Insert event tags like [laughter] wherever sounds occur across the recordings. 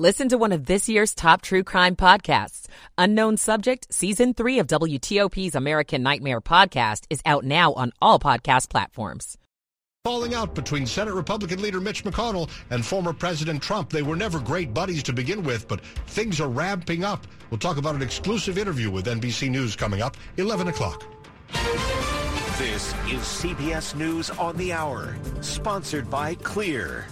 Listen to one of this year's top true crime podcasts. Unknown Subject, Season 3 of WTOP's American Nightmare podcast is out now on all podcast platforms. Falling out between Senate Republican leader Mitch McConnell and former President Trump. They were never great buddies to begin with, but things are ramping up. We'll talk about an exclusive interview with NBC News coming up 11 o'clock. This is CBS News on the Hour, sponsored by Clear.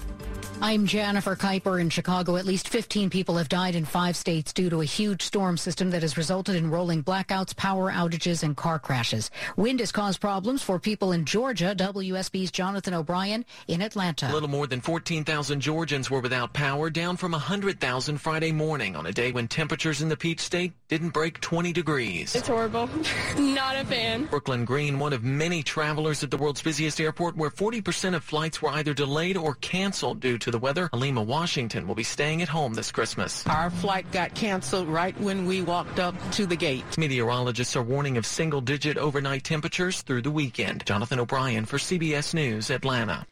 I'm Jennifer Keiper in Chicago. At least 15 people have died in five states due to a huge storm system that has resulted in rolling blackouts, power outages, and car crashes. Wind has caused problems for people in Georgia. WSB's Jonathan O'Brien in Atlanta. A little more than 14,000 Georgians were without power, down from 100,000 Friday morning on a day when temperatures in the Peach State didn't break 20 degrees. It's horrible. [laughs] Not a fan. Brooklyn Green, one of many travelers at the world's busiest airport, where 40% of flights were either delayed or canceled due to to the weather, Alima Washington will be staying at home this Christmas. Our flight got canceled right when we walked up to the gate. Meteorologists are warning of single-digit overnight temperatures through the weekend. Jonathan O'Brien for CBS News, Atlanta.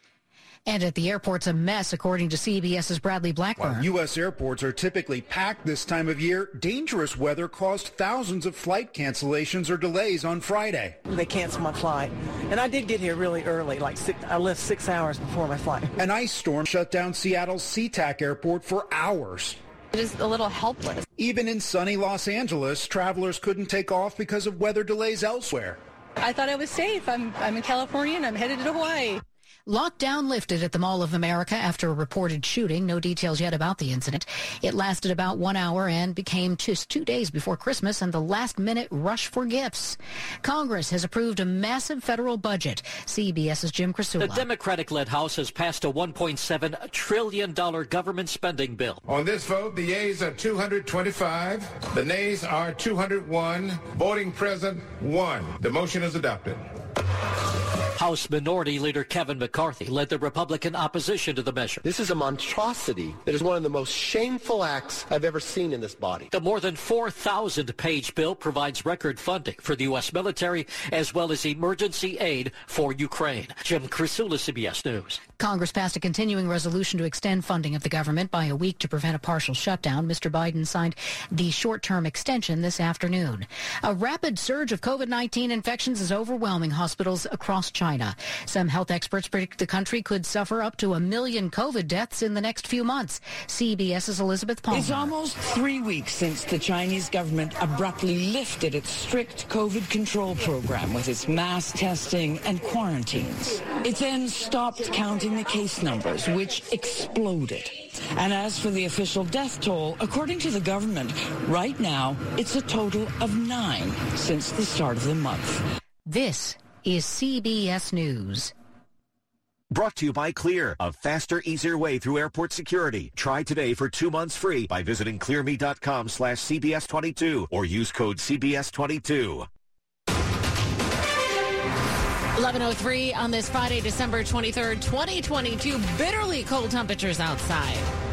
And at the airport's a mess, according to CBS's Bradley Blackburn. While U.S. airports are typically packed this time of year, dangerous weather caused thousands of flight cancellations or delays on Friday. They canceled my flight. And I did get here really early, like six, I left six hours before my flight. An ice storm shut down Seattle's SeaTac airport for hours. Just a little helpless. Even in sunny Los Angeles, travelers couldn't take off because of weather delays elsewhere. I thought I was safe. I'm, I'm in California and I'm headed to Hawaii. Lockdown lifted at the Mall of America after a reported shooting. No details yet about the incident. It lasted about one hour and became just two days before Christmas and the last minute rush for gifts. Congress has approved a massive federal budget. CBS's Jim Krasula. The Democratic-led House has passed a $1.7 trillion government spending bill. On this vote, the yeas are 225. The nays are 201. Voting present, one. The motion is adopted. House Minority Leader Kevin McCarthy led the Republican opposition to the measure. This is a monstrosity that is one of the most shameful acts I've ever seen in this body. The more than 4,000-page bill provides record funding for the U.S. military as well as emergency aid for Ukraine. Jim Krasula, CBS News. Congress passed a continuing resolution to extend funding of the government by a week to prevent a partial shutdown. Mr. Biden signed the short-term extension this afternoon. A rapid surge of COVID-19 infections is overwhelming hospitals across China. China. Some health experts predict the country could suffer up to a million COVID deaths in the next few months. CBS's Elizabeth Palmer. It's almost three weeks since the Chinese government abruptly lifted its strict COVID control program with its mass testing and quarantines. It then stopped counting the case numbers, which exploded. And as for the official death toll, according to the government, right now it's a total of nine since the start of the month. This is CBS News. Brought to you by Clear, a faster, easier way through airport security. Try today for two months free by visiting clearme.com slash CBS22 or use code CBS22. 1103 on this Friday, December 23rd, 2022. Bitterly cold temperatures outside.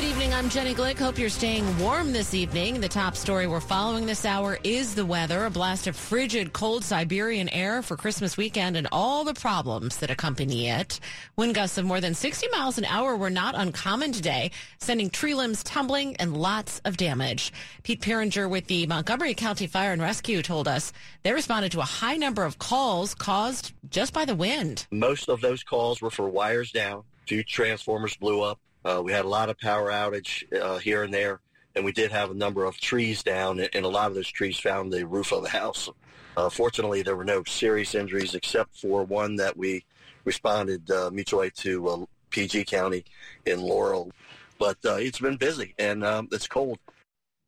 Good evening. I'm Jenny Glick. Hope you're staying warm this evening. The top story we're following this hour is the weather. A blast of frigid, cold Siberian air for Christmas weekend and all the problems that accompany it. Wind gusts of more than 60 miles an hour were not uncommon today, sending tree limbs tumbling and lots of damage. Pete Piringer with the Montgomery County Fire and Rescue told us they responded to a high number of calls caused just by the wind. Most of those calls were for wires down. Two transformers blew up. Uh, we had a lot of power outage uh, here and there, and we did have a number of trees down, and a lot of those trees found the roof of the house. Uh, fortunately, there were no serious injuries except for one that we responded uh, mutual aid to uh, PG County in Laurel. But uh, it's been busy, and um, it's cold.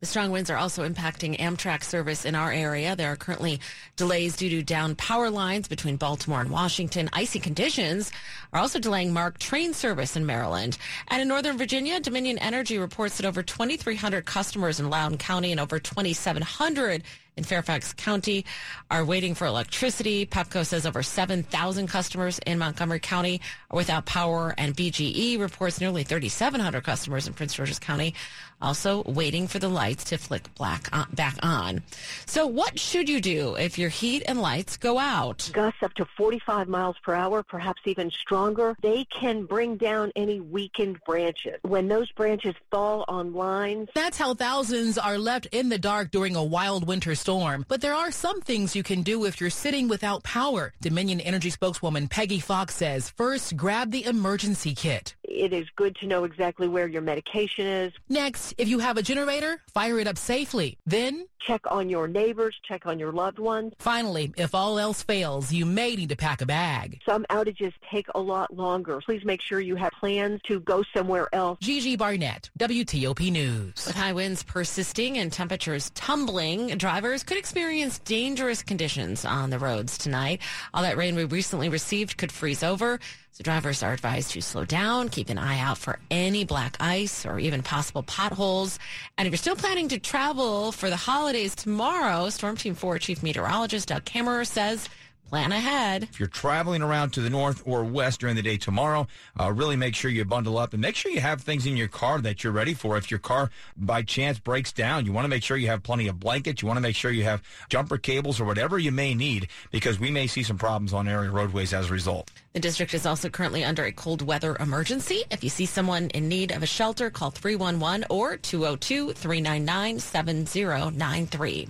The strong winds are also impacting Amtrak service in our area. There are currently delays due to down power lines between Baltimore and Washington. Icy conditions are also delaying MARC train service in Maryland. And in Northern Virginia, Dominion Energy reports that over 2,300 customers in Loudoun County and over 2,700 in Fairfax County are waiting for electricity. Pepco says over 7,000 customers in Montgomery County are without power, and BGE reports nearly 3,700 customers in Prince George's County also waiting for the lights to flick black on, back on. So, what should you do if your heat and lights go out? Gusts up to 45 miles per hour, perhaps even stronger. They can bring down any weakened branches. When those branches fall on lines, that's how thousands are left in the dark during a wild winter storm. But there are some things you can do if you're sitting without power. Dominion Energy spokeswoman Peggy Fox says first grab the emergency kit. It is good to know exactly where your medication is. Next, if you have a generator, fire it up safely. Then, check on your neighbors, check on your loved ones. Finally, if all else fails, you may need to pack a bag. Some outages take a lot longer. Please make sure you have plans to go somewhere else. Gigi Barnett, WTOP News. With high winds persisting and temperatures tumbling, drivers could experience dangerous conditions on the roads tonight. All that rain we recently received could freeze over. So drivers are advised to slow down, keep an eye out for any black ice or even possible potholes. And if you're still planning to travel for the holidays tomorrow, Storm Team 4 Chief Meteorologist Doug Kammerer says plan ahead. If you're traveling around to the north or west during the day tomorrow, uh, really make sure you bundle up and make sure you have things in your car that you're ready for. If your car by chance breaks down, you want to make sure you have plenty of blankets. You want to make sure you have jumper cables or whatever you may need because we may see some problems on area roadways as a result. The district is also currently under a cold weather emergency. If you see someone in need of a shelter, call 311 or 202 399 7093.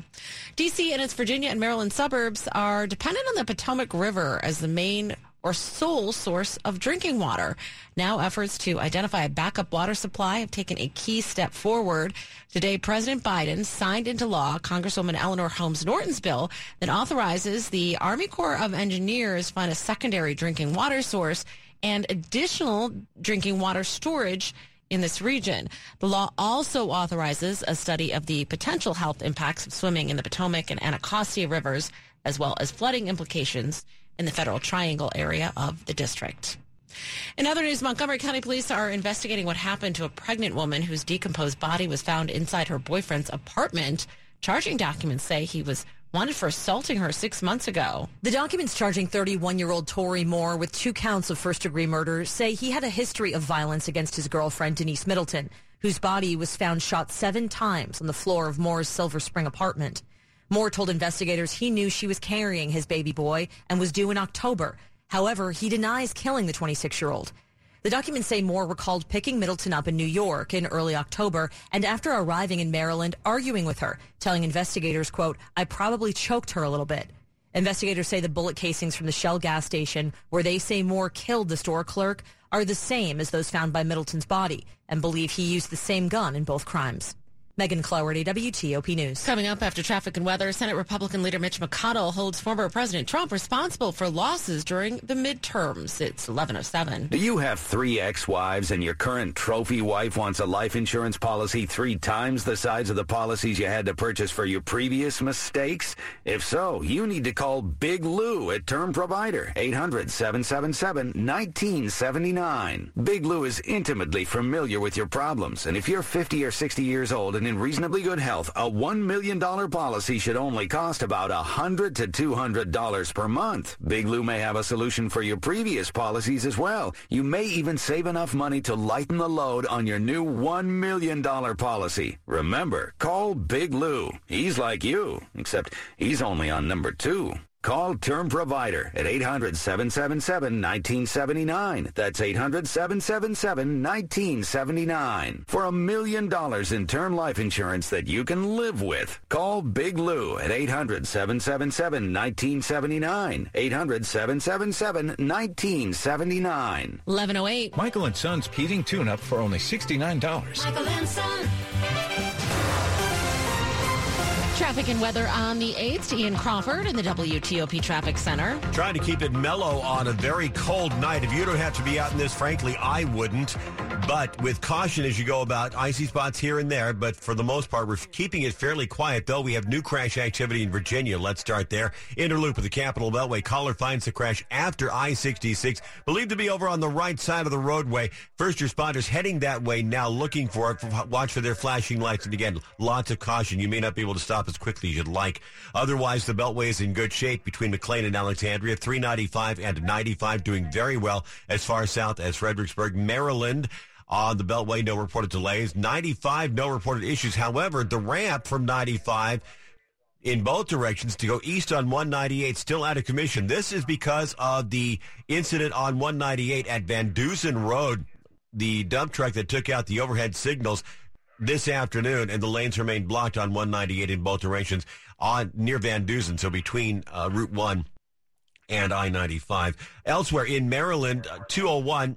D.C. and its Virginia and Maryland suburbs are dependent on the Potomac River as the main or sole source of drinking water. Now efforts to identify a backup water supply have taken a key step forward. Today, President Biden signed into law Congresswoman Eleanor Holmes Norton's bill that authorizes the Army Corps of Engineers find a secondary drinking water source and additional drinking water storage in this region. The law also authorizes a study of the potential health impacts of swimming in the Potomac and Anacostia rivers, as well as flooding implications in the Federal Triangle area of the district. In other news, Montgomery County Police are investigating what happened to a pregnant woman whose decomposed body was found inside her boyfriend's apartment. Charging documents say he was wanted for assaulting her six months ago. The documents charging 31 year old Tori Moore with two counts of first degree murder say he had a history of violence against his girlfriend, Denise Middleton, whose body was found shot seven times on the floor of Moore's Silver Spring apartment. Moore told investigators he knew she was carrying his baby boy and was due in October. However, he denies killing the 26 year old. The documents say Moore recalled picking Middleton up in New York in early October and after arriving in Maryland, arguing with her, telling investigators, quote, I probably choked her a little bit. Investigators say the bullet casings from the Shell gas station, where they say Moore killed the store clerk, are the same as those found by Middleton's body and believe he used the same gun in both crimes. Megan Cloherty, WTOP News. Coming up after traffic and weather, Senate Republican leader Mitch McConnell holds former President Trump responsible for losses during the midterms. It's 1107. Do you have three ex-wives and your current trophy wife wants a life insurance policy three times the size of the policies you had to purchase for your previous mistakes? If so, you need to call Big Lou at Term Provider, 800-777-1979. Big Lou is intimately familiar with your problems, and if you're 50 or 60 years old and in reasonably good health, a $1 million policy should only cost about 100 to $200 per month. Big Lou may have a solution for your previous policies as well. You may even save enough money to lighten the load on your new $1 million policy. Remember, call Big Lou. He's like you, except he's only on number two. Call Term Provider at 800-777-1979. That's 800-777-1979. For a million dollars in term life insurance that you can live with. Call Big Lou at 800-777-1979. 800-777-1979. 1108. Michael and Son's heating tune-up for only $69. Michael and Son. Traffic and weather on the 8th to Ian Crawford in the WTOP Traffic Center. Trying to keep it mellow on a very cold night. If you don't have to be out in this, frankly, I wouldn't. But with caution as you go about, icy spots here and there. But for the most part, we're keeping it fairly quiet, though. We have new crash activity in Virginia. Let's start there. Interloop of the Capital Beltway. Caller finds the crash after I-66, believed to be over on the right side of the roadway. First responders heading that way now, looking for it. Watch for their flashing lights. And again, lots of caution. You may not be able to stop as quickly as you'd like. Otherwise, the Beltway is in good shape between McLean and Alexandria. 395 and 95 doing very well as far south as Fredericksburg, Maryland. On the Beltway, no reported delays. 95, no reported issues. However, the ramp from 95 in both directions to go east on 198 still out of commission. This is because of the incident on 198 at Van Dusen Road, the dump truck that took out the overhead signals this afternoon, and the lanes remain blocked on 198 in both directions on near Van Dusen, so between uh, Route 1 and I-95. Elsewhere in Maryland, uh, 201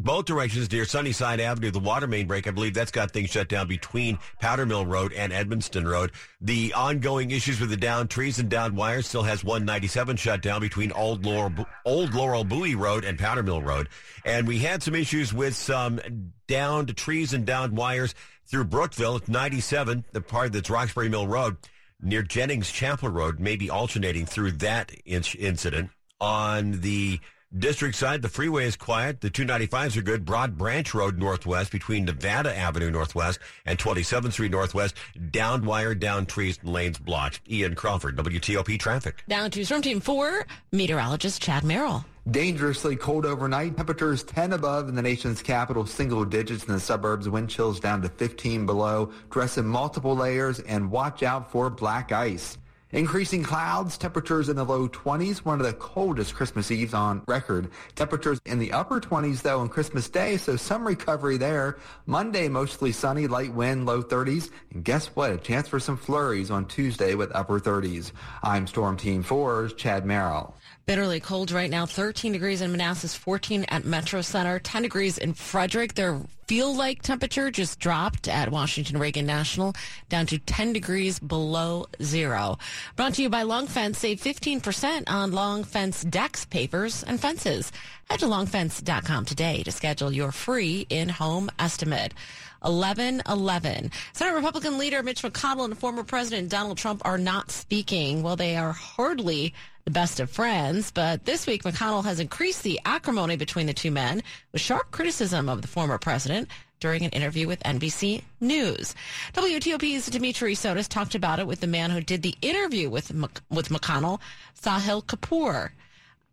both directions near Sunnyside Avenue, the water main break. I believe that's got things shut down between Powder Mill Road and Edmonston Road. The ongoing issues with the downed trees and downed wires still has 197 shut down between Old Laurel, Old Laurel Bowie Road and Powder Mill Road. And we had some issues with some downed trees and downed wires through Brookeville. It's 97, the part that's Roxbury Mill Road near Jennings Chapel Road, maybe alternating through that incident. On the district side, the freeway is quiet. The 295s are good. Broad Branch Road Northwest between Nevada Avenue Northwest and 27th Street Northwest. Downed wire, down trees, lanes blocked. Ian Crawford, WTOP Traffic. Down to Storm Team 4, meteorologist Chad Merrill. Dangerously cold overnight. Temperatures 10 above in the nation's capital, single digits in the suburbs. Wind chills down to 15 below. Dress in multiple layers and watch out for black ice. Increasing clouds, temperatures in the low 20s, one of the coldest Christmas Eves on record. Temperatures in the upper 20s though on Christmas Day, so some recovery there. Monday mostly sunny, light wind, low 30s. And guess what? A chance for some flurries on Tuesday with upper 30s. I'm Storm Team 4's Chad Merrill. Bitterly cold right now. 13 degrees in Manassas, 14 at Metro Center, 10 degrees in Frederick. Their feel like temperature just dropped at Washington Reagan National down to 10 degrees below zero. Brought to you by Long Fence. Save 15% on Long Fence decks, papers, and fences. Head to longfence.com today to schedule your free in-home estimate. 1111. Senate Republican leader Mitch McConnell and former President Donald Trump are not speaking. Well, they are hardly the best of friends, but this week McConnell has increased the acrimony between the two men with sharp criticism of the former president during an interview with NBC News. WTOP's Dimitri Sotis talked about it with the man who did the interview with with McConnell, Sahil Kapur,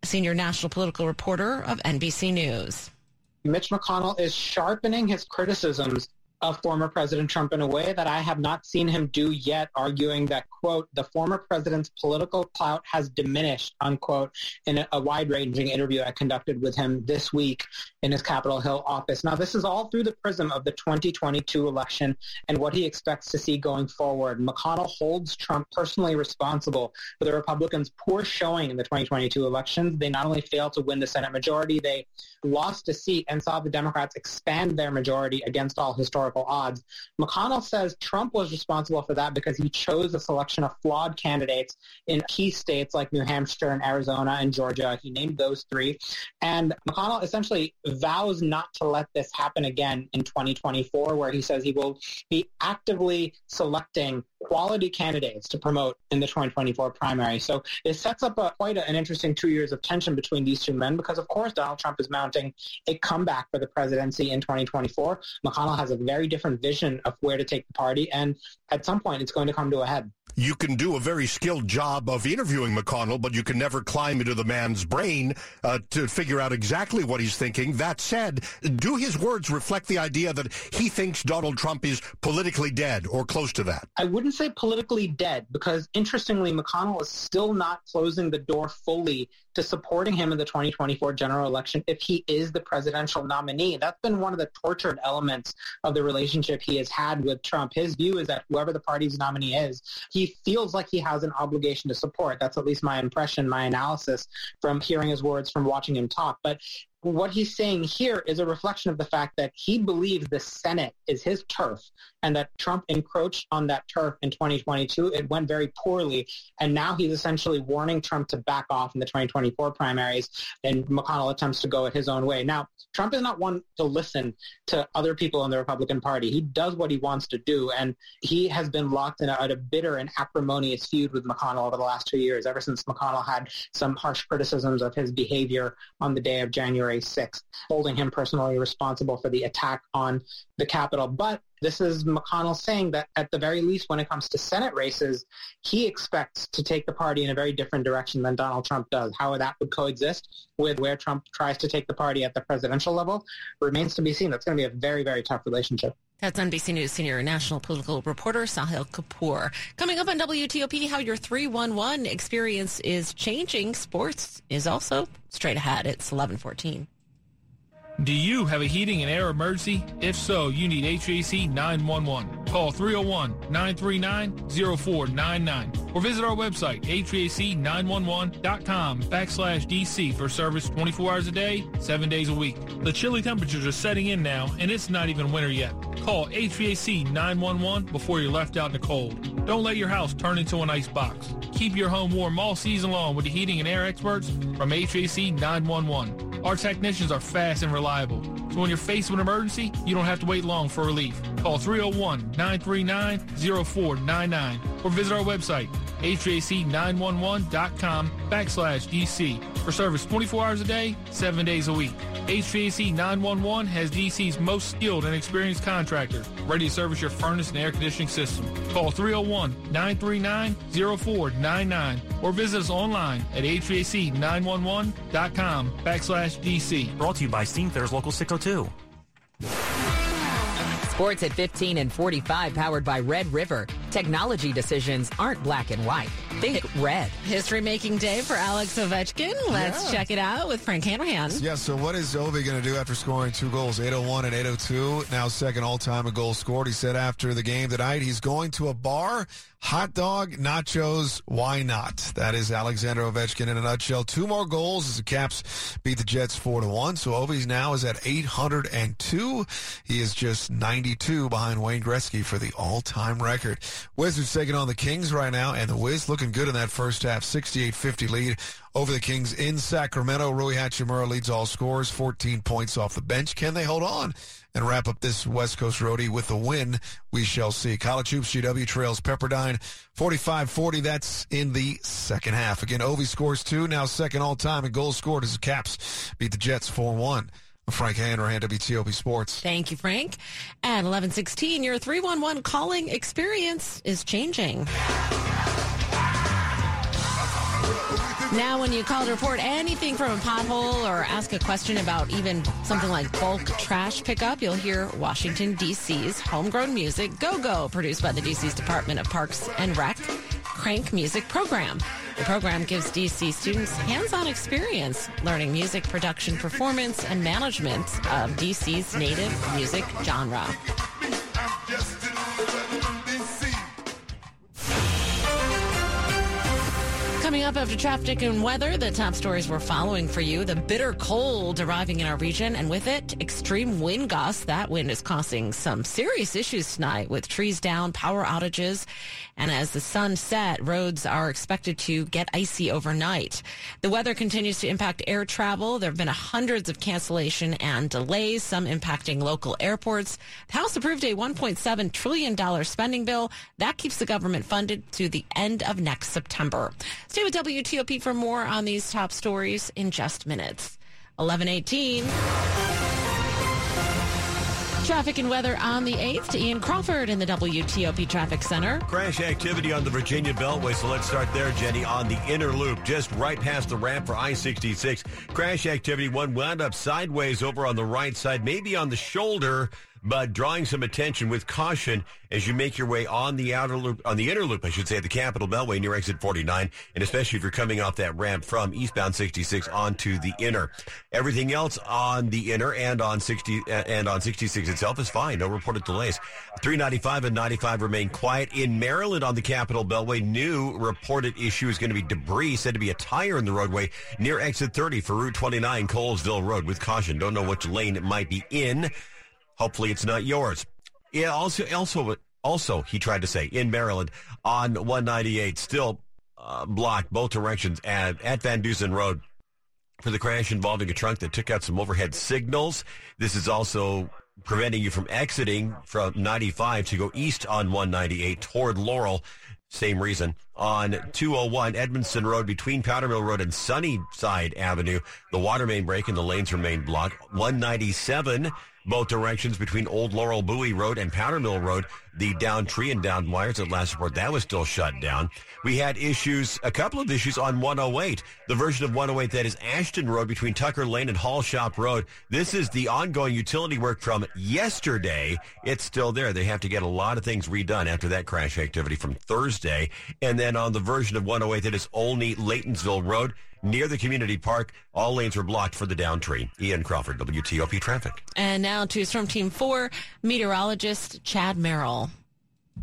senior national political reporter of NBC News. Mitch McConnell is sharpening his criticisms of former President Trump in a way that I have not seen him do yet, arguing that, quote, the former president's political clout has diminished, unquote, in a, a wide-ranging interview I conducted with him this week in his Capitol Hill office. Now, this is all through the prism of the 2022 election and what he expects to see going forward. McConnell holds Trump personally responsible for the Republicans' poor showing in the 2022 elections. They not only failed to win the Senate majority, they lost a seat and saw the Democrats expand their majority against all historical odds. McConnell says Trump was responsible for that because he chose a selection of flawed candidates in key states like New Hampshire and Arizona and Georgia. He named those three. And McConnell essentially vows not to let this happen again in 2024, where he says he will be actively selecting quality candidates to promote in the 2024 primary. So it sets up a, quite a, an interesting two years of tension between these two men because, of course, Donald Trump is mounting a comeback for the presidency in 2024. McConnell has a very different vision of where to take the party, and at some point it's going to come to a head you can do a very skilled job of interviewing McConnell, but you can never climb into the man's brain uh, to figure out exactly what he's thinking. That said, do his words reflect the idea that he thinks Donald Trump is politically dead or close to that? I wouldn't say politically dead because, interestingly, McConnell is still not closing the door fully to supporting him in the 2024 general election if he is the presidential nominee. That's been one of the tortured elements of the relationship he has had with Trump. His view is that whoever the party's nominee is, he feels like he has an obligation to support. That's at least my impression, my analysis from hearing his words, from watching him talk. But what he's saying here is a reflection of the fact that he believes the Senate is his turf and that Trump encroached on that turf in 2022. It went very poorly. And now he's essentially warning Trump to back off in the 2024 primaries and McConnell attempts to go it his own way. Now, Trump is not one to listen to other people in the Republican Party. He does what he wants to do. And he has been locked in a, a bitter and acrimonious feud with McConnell over the last two years, ever since McConnell had some harsh criticisms of his behavior on the day of January January 6th, holding him personally responsible for the attack on the Capitol. But this is McConnell saying that at the very least, when it comes to Senate races, he expects to take the party in a very different direction than Donald Trump does. How that would coexist with where Trump tries to take the party at the presidential level remains to be seen. That's going to be a very, very tough relationship. That's NBC News senior national political reporter Sahil Kapur. Coming up on WTOP, how your 311 experience is changing. Sports is also straight ahead. It's 1114. Do you have a heating and air emergency? If so, you need HVAC 911. Call 301-939-0499 or visit our website, hvac911.com backslash DC for service 24 hours a day, 7 days a week. The chilly temperatures are setting in now, and it's not even winter yet. Call HVAC 911 before you're left out in the cold. Don't let your house turn into an ice box. Keep your home warm all season long with the heating and air experts from HVAC 911. Our technicians are fast and reliable. So when you're faced with an emergency, you don't have to wait long for relief. Call 301-939-0499 or visit our website, hvac911.com backslash DC for service 24 hours a day, 7 days a week. HVAC 911 has DC's most skilled and experienced contractor ready to service your furnace and air conditioning system. Call 301-939-0499 or visit us online at hvac911.com backslash DC. Brought to you by Steamfitters Local 602. Sports at 15 and 45 powered by Red River. Technology decisions aren't black and white. Think red. History making day for Alex Ovechkin. Let's Yeah. check it out with Frank Hanrahan. Yeah, so what is Ovi going to do after scoring two goals, 801 and 802? Now second all-time in goals scored. He said after the game tonight he's going to a bar, hot dog, nachos, why not? That is Alexander Ovechkin in a nutshell. Two more goals as the Caps beat the Jets 4 to 1. So Ovi's now is at 802. He is just 92 behind Wayne Gretzky for the all-time record. Wizards taking on the Kings right now, and the Wiz looking good in that first half, 68-50 lead over the Kings in Sacramento. Rui Hachimura leads all scores, 14 points off the bench. Can they hold on and wrap up this West Coast roadie with a win? We shall see. College Hoops GW trails Pepperdine 45-40. That's in the second half. Again, Ovi scores two, now second all-time in goals scored as the Caps beat the Jets 4-1. Frank Hanrahan, WTOP Sports. Thank you, Frank. At 1116, your 311 calling experience is changing. Now, when you call to report anything from a pothole or ask a question about even something like bulk trash pickup, you'll hear Washington, D.C.'s homegrown music, Go Go, produced by the D.C.'s Department of Parks and Rec, Crank Music Program. The program gives D.C. students hands on experience learning music production, performance, and management of D.C.'s native music genre. Coming up after traffic and weather, the top stories we're following for you. The bitter cold arriving in our region, and with it, extreme wind gusts. That wind is causing some serious issues tonight with trees down, power outages, and as the sun set, roads are expected to get icy overnight. The weather continues to impact air travel. There have been hundreds of cancellation and delays, some impacting local airports. The House approved a $1.7 trillion spending bill that keeps the government funded to the end of next September. Stay with WTOP for more on these top stories in just minutes. 1118. Traffic and weather on the 8th to Ian Crawford in the WTOP Traffic Center. Crash activity on the Virginia Beltway, so let's start there, Jenny, on the inner loop, just right past the ramp for I-66. Crash activity, one wound up sideways over on the right side, maybe on the shoulder but drawing some attention with caution as you make your way on the outer loop, on the inner loop, I should say, at the Capital Beltway near exit 49, and especially if you're coming off that ramp from eastbound 66 onto the inner. Everything else on the inner and on 60 uh, and on 66 itself is fine. No reported delays. 395 and 95 remain quiet in Maryland on the Capital Beltway. New reported issue is going to be debris said to be a tire in the roadway near exit 30 for Route 29 Colesville Road. With caution, don't know which lane it might be in. Hopefully, it's not yours. Yeah. Also, also, also, he tried to say in Maryland on 198, still uh, blocked both directions at, at Van Dusen Road for the crash involving a trunk that took out some overhead signals. This is also preventing you from exiting from 95 to go east on 198 toward Laurel. Same reason. On 201 Edmonston Road between Powder Mill Road and Sunnyside Avenue, the water main break and the lanes remain blocked. 197 both directions between Old Laurel Bowie Road and Powder Mill Road. The down tree and down wires at last report, that was still shut down. We had issues, a couple of issues on 108, the version of 108 that is Ashton Road between Tucker Lane and Hall Shop Road. This is the ongoing utility work from yesterday. It's still there. They have to get a lot of things redone after that crash activity from Thursday. And then on the version of 108 that is Olney Laytonsville Road, near the community park. All lanes were blocked for the down tree. Ian Crawford, WTOP Traffic. And now to Storm Team 4, meteorologist Chad Merrill.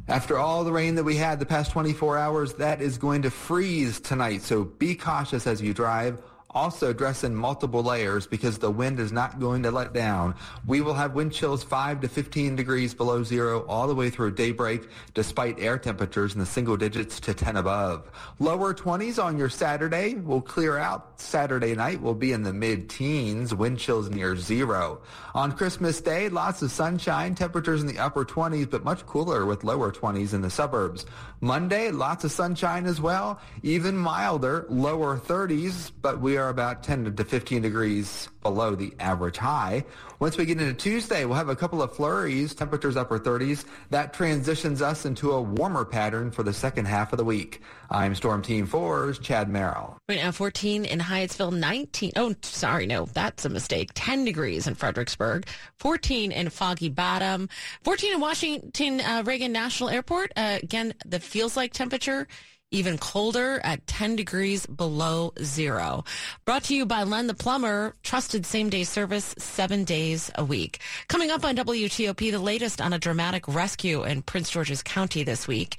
After all the rain that we had the past 24 hours, that is going to freeze tonight. So be cautious as you drive. Also dress in multiple layers because the wind is not going to let down. We will have wind chills 5 to 15 degrees below zero all the way through daybreak despite air temperatures in the single digits to 10 above. Lower 20s on your Saturday will clear out. Saturday night will be in the mid-teens, wind chills near zero. On Christmas Day, lots of sunshine, temperatures in the upper 20s but much cooler with lower 20s in the suburbs. Monday, lots of sunshine as well, even milder, lower 30s, but we are about 10 to 15 degrees below the average high. Once we get into Tuesday, we'll have a couple of flurries, temperatures upper 30s. That transitions us into a warmer pattern for the second half of the week. I'm Storm Team 4's Chad Merrill. Right now, 14 in Hyattsville, 19. Oh, sorry, no, that's a mistake. 10 degrees in Fredericksburg, 14 in Foggy Bottom, 14 in Washington uh, Reagan National Airport. Uh, again, the feels like temperature even colder at 10 degrees below zero. Brought to you by Len the Plumber, trusted same day service seven days a week. Coming up on WTOP, the latest on a dramatic rescue in Prince George's County this week.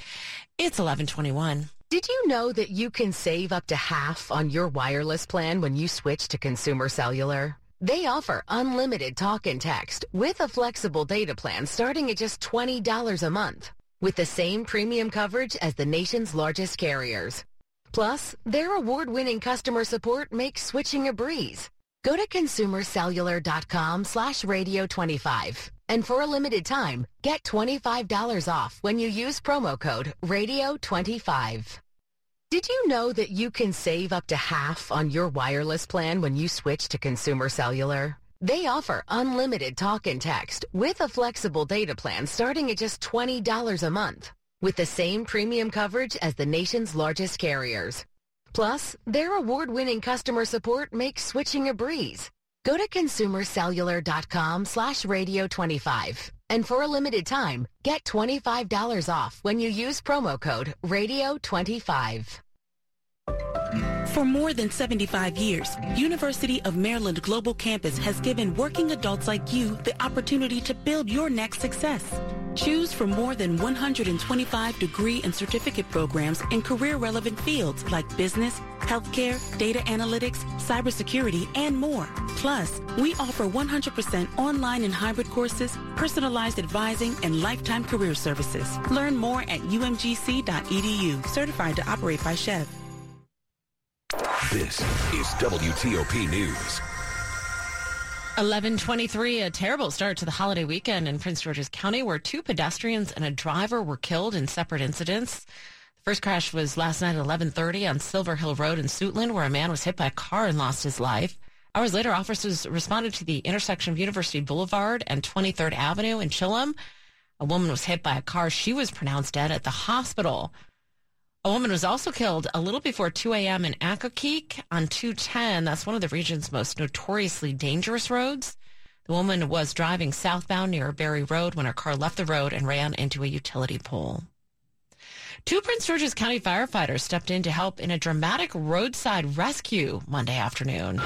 It's 1121. Did you know that you can save up to half on your wireless plan when you switch to Consumer Cellular? They offer unlimited talk and text with a flexible data plan starting at just $20 a month with the same premium coverage as the nation's largest carriers. Plus, their award-winning customer support makes switching a breeze. Go to consumercellular.com slash radio 25. And for a limited time, get $25 off when you use promo code radio 25. Did you know that you can save up to half on your wireless plan when you switch to Consumer Cellular? They offer unlimited talk and text with a flexible data plan starting at just $20 a month with the same premium coverage as the nation's largest carriers. Plus, their award-winning customer support makes switching a breeze. Go to consumercellular.com slash radio 25. And for a limited time, get $25 off when you use promo code radio 25. For more than 75 years, University of Maryland Global Campus has given working adults like you the opportunity to build your next success. Choose from more than 125 degree and certificate programs in career-relevant fields like business, healthcare, data analytics, cybersecurity, and more. Plus, we offer 100% online and hybrid courses, personalized advising, and lifetime career services. Learn more at umgc.edu, certified to operate by SCHEV. This is WTOP News. 1123, a terrible start to the holiday weekend in Prince George's County where two pedestrians and a driver were killed in separate incidents. The first crash was last night at 1130 on Silver Hill Road in Suitland where a man was hit by a car and lost his life. Hours later, officers responded to the intersection of University Boulevard and 23rd Avenue in Chillum. A woman was hit by a car. She was pronounced dead at the hospital. A woman was also killed a little before 2 a.m. in Accokeek on 210. That's one of the region's most notoriously dangerous roads. The woman was driving southbound near Berry Road when her car left the road and ran into a utility pole. Two Prince George's County firefighters stepped in to help in a dramatic roadside rescue Monday afternoon.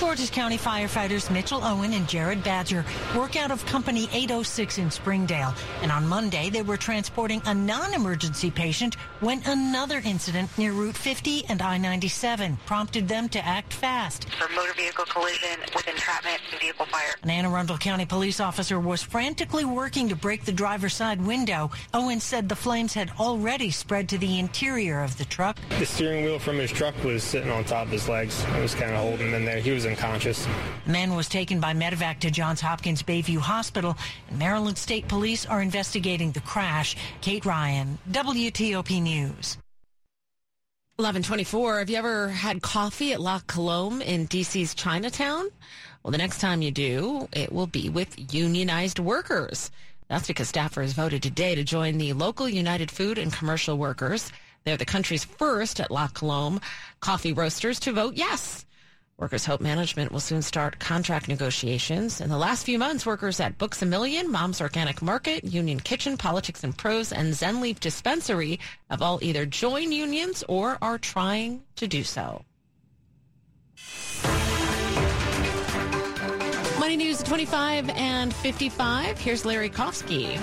Prince George's County firefighters Mitchell Owen and Jared Badger work out of Company 806 in Springdale. And on Monday, they were transporting a non-emergency patient when another incident near Route 50 and I-97 prompted them to act fast. For motor vehicle collision with entrapment and vehicle fire. An Anne Arundel County police officer was frantically working to break the driver's side window. Owen said the flames had already spread to the interior of the truck. The steering wheel from his truck was sitting on top of his legs. It was kind of holding him in there. He was unconscious. The man was taken by medevac to Johns Hopkins Bayview Hospital, and Maryland State Police are investigating the crash. Kate Ryan, WTOP News. 1124. Have you ever had coffee at La Colombe in DC's Chinatown? Well, the next time you do, it will be with unionized workers. That's because staffers voted today to join the local United Food and Commercial Workers. They're the country's first at La Colombe coffee roasters to vote yes. Workers Hope Management will soon start contract negotiations. In the last few months, workers at Books a Million, Mom's Organic Market, Union Kitchen, Politics and Prose, and Zen Leaf Dispensary have all either joined unions or are trying to do so. Money News 25 and 55. Here's Larry Kofsky.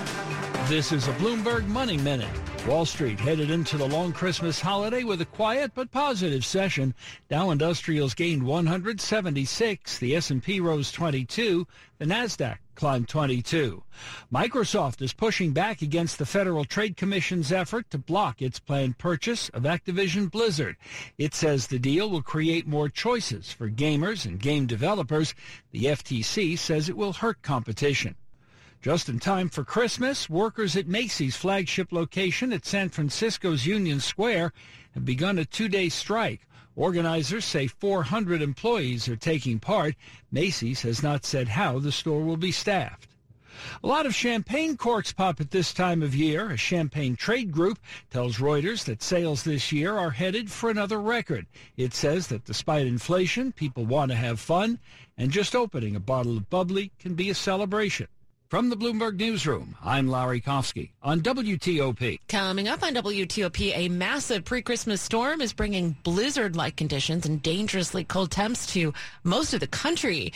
This is a Bloomberg Money Minute. Wall Street headed into the long Christmas holiday with a quiet but positive session. Dow Industrials gained 176, the S&P rose 22, the Nasdaq climbed 22. Microsoft is pushing back against the Federal Trade Commission's effort to block its planned purchase of Activision Blizzard. It says the deal will create more choices for gamers and game developers. The FTC says it will hurt competition. Just in time for Christmas, workers at Macy's flagship location at San Francisco's Union Square have begun a two-day strike. Organizers say 400 employees are taking part. Macy's has not said how the store will be staffed. A lot of champagne corks pop at this time of year. A champagne trade group tells Reuters that sales this year are headed for another record. It says that despite inflation, people want to have fun, and just opening a bottle of bubbly can be a celebration. From the Bloomberg Newsroom, I'm Larry Kofsky on WTOP. Coming up on WTOP, a massive pre-Christmas storm is bringing blizzard-like conditions and dangerously cold temps to most of the country.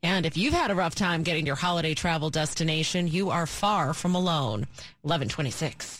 And if you've had a rough time getting your holiday travel destination, you are far from alone. 1126.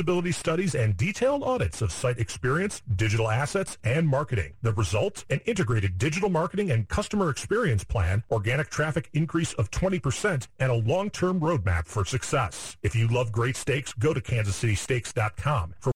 studies and detailed audits of site experience, digital assets, and marketing. The result? An integrated digital marketing and customer experience plan, organic traffic increase of 20%, and a long-term roadmap for success. If you love great steaks, go to kansascitysteaks.com for